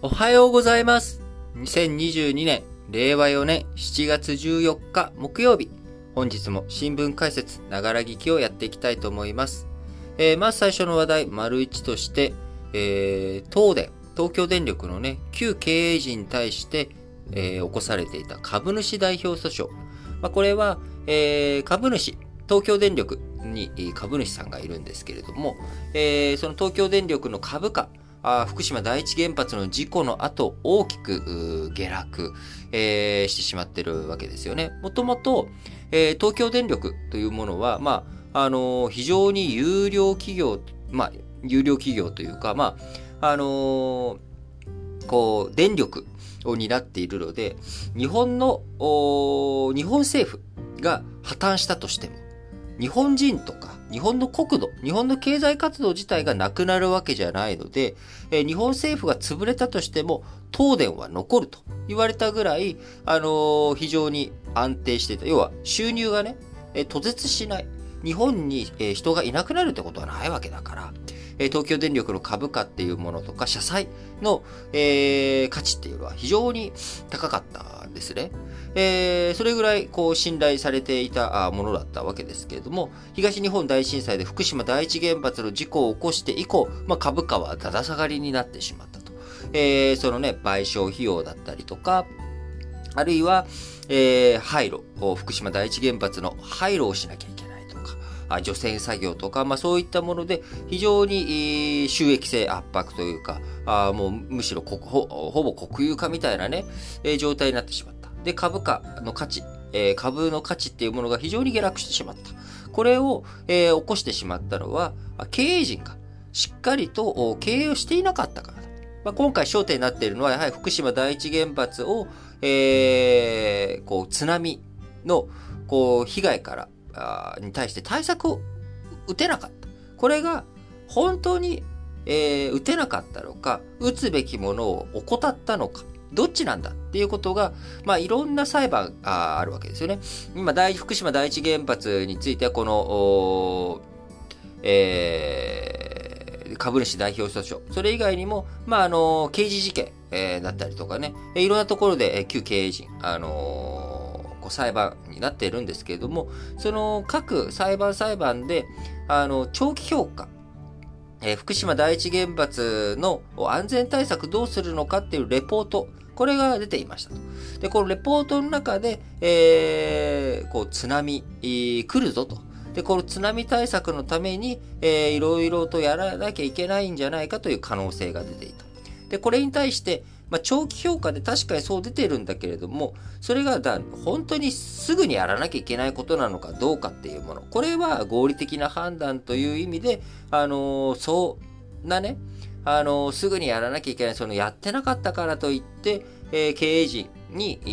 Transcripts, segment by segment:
おはようございます。2022年、令和4年7月14日木曜日。本日も新聞解説、ながら聞きをやっていきたいと思います。えー、まず最初の話題、丸一として、えー、東電、東京電力のね、旧経営陣に対して、えー、起こされていた株主代表訴訟。まあ、これは、えー、株主、東京電力に株主さんがいるんですけれども、えー、その東京電力の株価、あ福島第一原発の事故の後、大きく下落、えー、してしまってるわけですよね。もともと、えー、東京電力というものは、まあ、あのー、非常に有料企業、まあ、有料企業というか、まあ、あのこう、電力を担っているので、日本の、日本政府が破綻したとしても、日本人とか、日本の国土、日本の経済活動自体がなくなるわけじゃないので、え、日本政府が潰れたとしても、東電は残ると言われたぐらい、あのー、非常に安定していた。要は、収入がね、え、途絶しない。日本に、え、人がいなくなるってことはないわけだから、え、東京電力の株価っていうものとか、社債の、えー、価値っていうのは非常に高かったんですね。えー、それぐらいこう信頼されていたものだったわけですけれども、東日本大震災で福島第一原発の事故を起こして以降、まあ、株価はだだ下がりになってしまったと。えー、そのね、賠償費用だったりとか、あるいは、えー、廃炉、福島第一原発の廃炉をしなきゃいけない、除染作業とか、まあそういったもので非常に収益性圧迫というか、あもうむしろほぼ国有化みたいなね、え、状態になってしまった。で、株価の価値、えー、株の価値っていうものが非常に下落してしまった。これを、えー、起こしてしまったのは、経営陣がしっかりと経営をしていなかったからだ。まあ、今回焦点になっているのは、やはり福島第一原発を、えー、こう、津波の、こう、被害から、に対して対策を打てなかった。これが、本当に、えー、打てなかったのか、打つべきものを怠ったのか。どっちなんだっていうことが、まあ、いろんな裁判があるわけですよね。今、大福島第一原発については、この、えー、株主代表訴訟、それ以外にも、まあ、あの、刑事事件、えー、だったりとかね、いろんなところで、え旧経営陣、あのー、裁判になっているんですけれども、その各裁判裁判で、あの、長期評価、えー、福島第一原発の安全対策どうするのかっていうレポート、これが出ていましたと。で、このレポートの中で、えー、こう、津波、来るぞと。で、この津波対策のために、えー、いろいろとやらなきゃいけないんじゃないかという可能性が出ていた。で、これに対して、まあ、長期評価で確かにそう出てるんだけれども、それがだ本当にすぐにやらなきゃいけないことなのかどうかっていうもの。これは合理的な判断という意味で、あのー、そんなね、あのー、すぐにやらなきゃいけない、そのやってなかったからといって、えー、経営陣に、え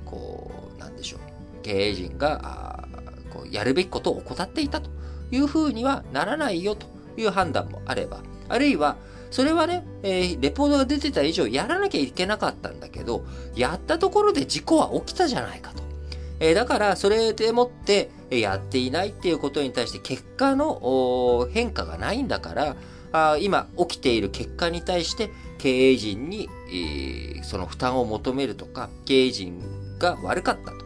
ー、こう、なんでしょう。経営陣が、こうやるべきことを怠っていたというふうにはならないよという判断もあれば、あるいは、それはね、えー、レポートが出てた以上やらなきゃいけなかったんだけど、やったところで事故は起きたじゃないかと。えー、だから、それでもって、やっていないっていうことに対して結果の変化がないんだから、あ今起きている結果に対して経営陣に、えー、その負担を求めるとか、経営陣が悪かったと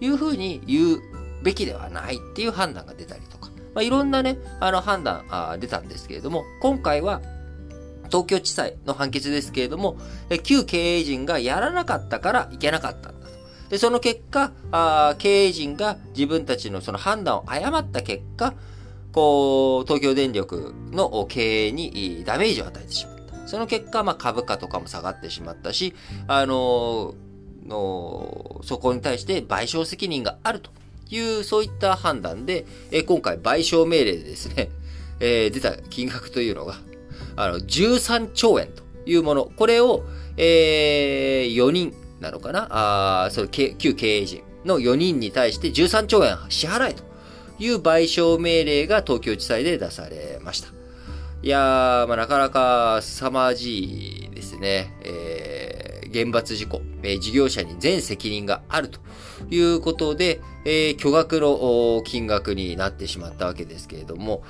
いうふうに言うべきではないっていう判断が出たりとか、まあ、いろんなね、あの判断あ出たんですけれども、今回は東京地裁の判決ですけれども、旧経営陣がやらなかったからいけなかったんだと。で、その結果、あ経営陣が自分たちのその判断を誤った結果、こう、東京電力の経営にダメージを与えてしまった。その結果、まあ、株価とかも下がってしまったし、あのの、そこに対して賠償責任があるという、そういった判断で、え今回賠償命令でですね、えー、出た金額というのが、あの、13兆円というもの、これを、えー、4人なのかな？あその旧経営陣の4人に対して13兆円支払えという賠償命令が東京地裁で出されました。いやー、まあ、なかなか凄まじいですね。えー、原発事故、えー、事業者に全責任があるということで、えー、巨額の金額になってしまったわけですけれども、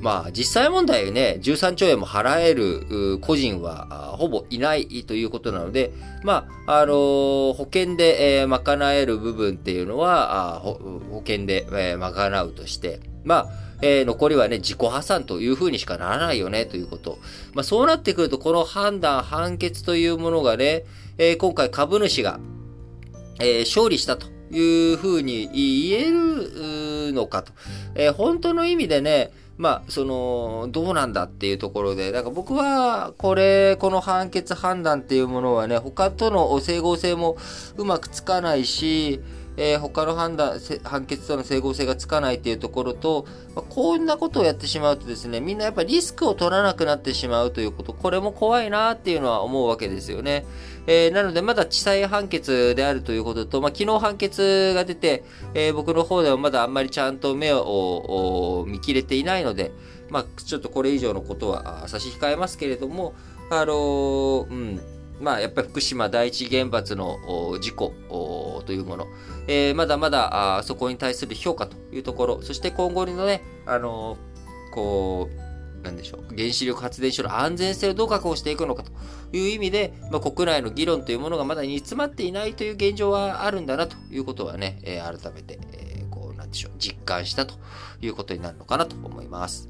まあ実際問題ね、13兆円も払える個人はほぼいないということなので、まあ、あのー、保険で、えー、賄える部分っていうのは、保険で、えー、賄うとして、まあ、えー、残りはね、自己破産というふうにしかならないよね、ということ。まあ、そうなってくると、この判断、判決というものがね、えー、今回株主が、えー、勝利したというふうに言えるのかと。えー、本当の意味でね、まあ、その、どうなんだっていうところで、だから僕は、これ、この判決判断っていうものはね、他との整合性もうまくつかないし、えー、他の判断、判決との整合性がつかないっていうところと、まあ、こんなことをやってしまうとですね、みんなやっぱリスクを取らなくなってしまうということ、これも怖いなっていうのは思うわけですよね。えー、なので、まだ地裁判決であるということと、まあ、昨日判決が出て、えー、僕の方ではまだあんまりちゃんと目を見切れていないので、まあ、ちょっとこれ以上のことは差し控えますけれども、あのー、うん、まあ、やっぱり福島第一原発の事故というもの、えー、まだまだあそこに対する評価というところ、そして今後のね、あのー、こう、なんでしょう、原子力発電所の安全性をどう確保していくのかという意味で、まあ、国内の議論というものがまだ煮詰まっていないという現状はあるんだなということはね、えー、改めて、えー、こう、なんでしょう、実感したということになるのかなと思います。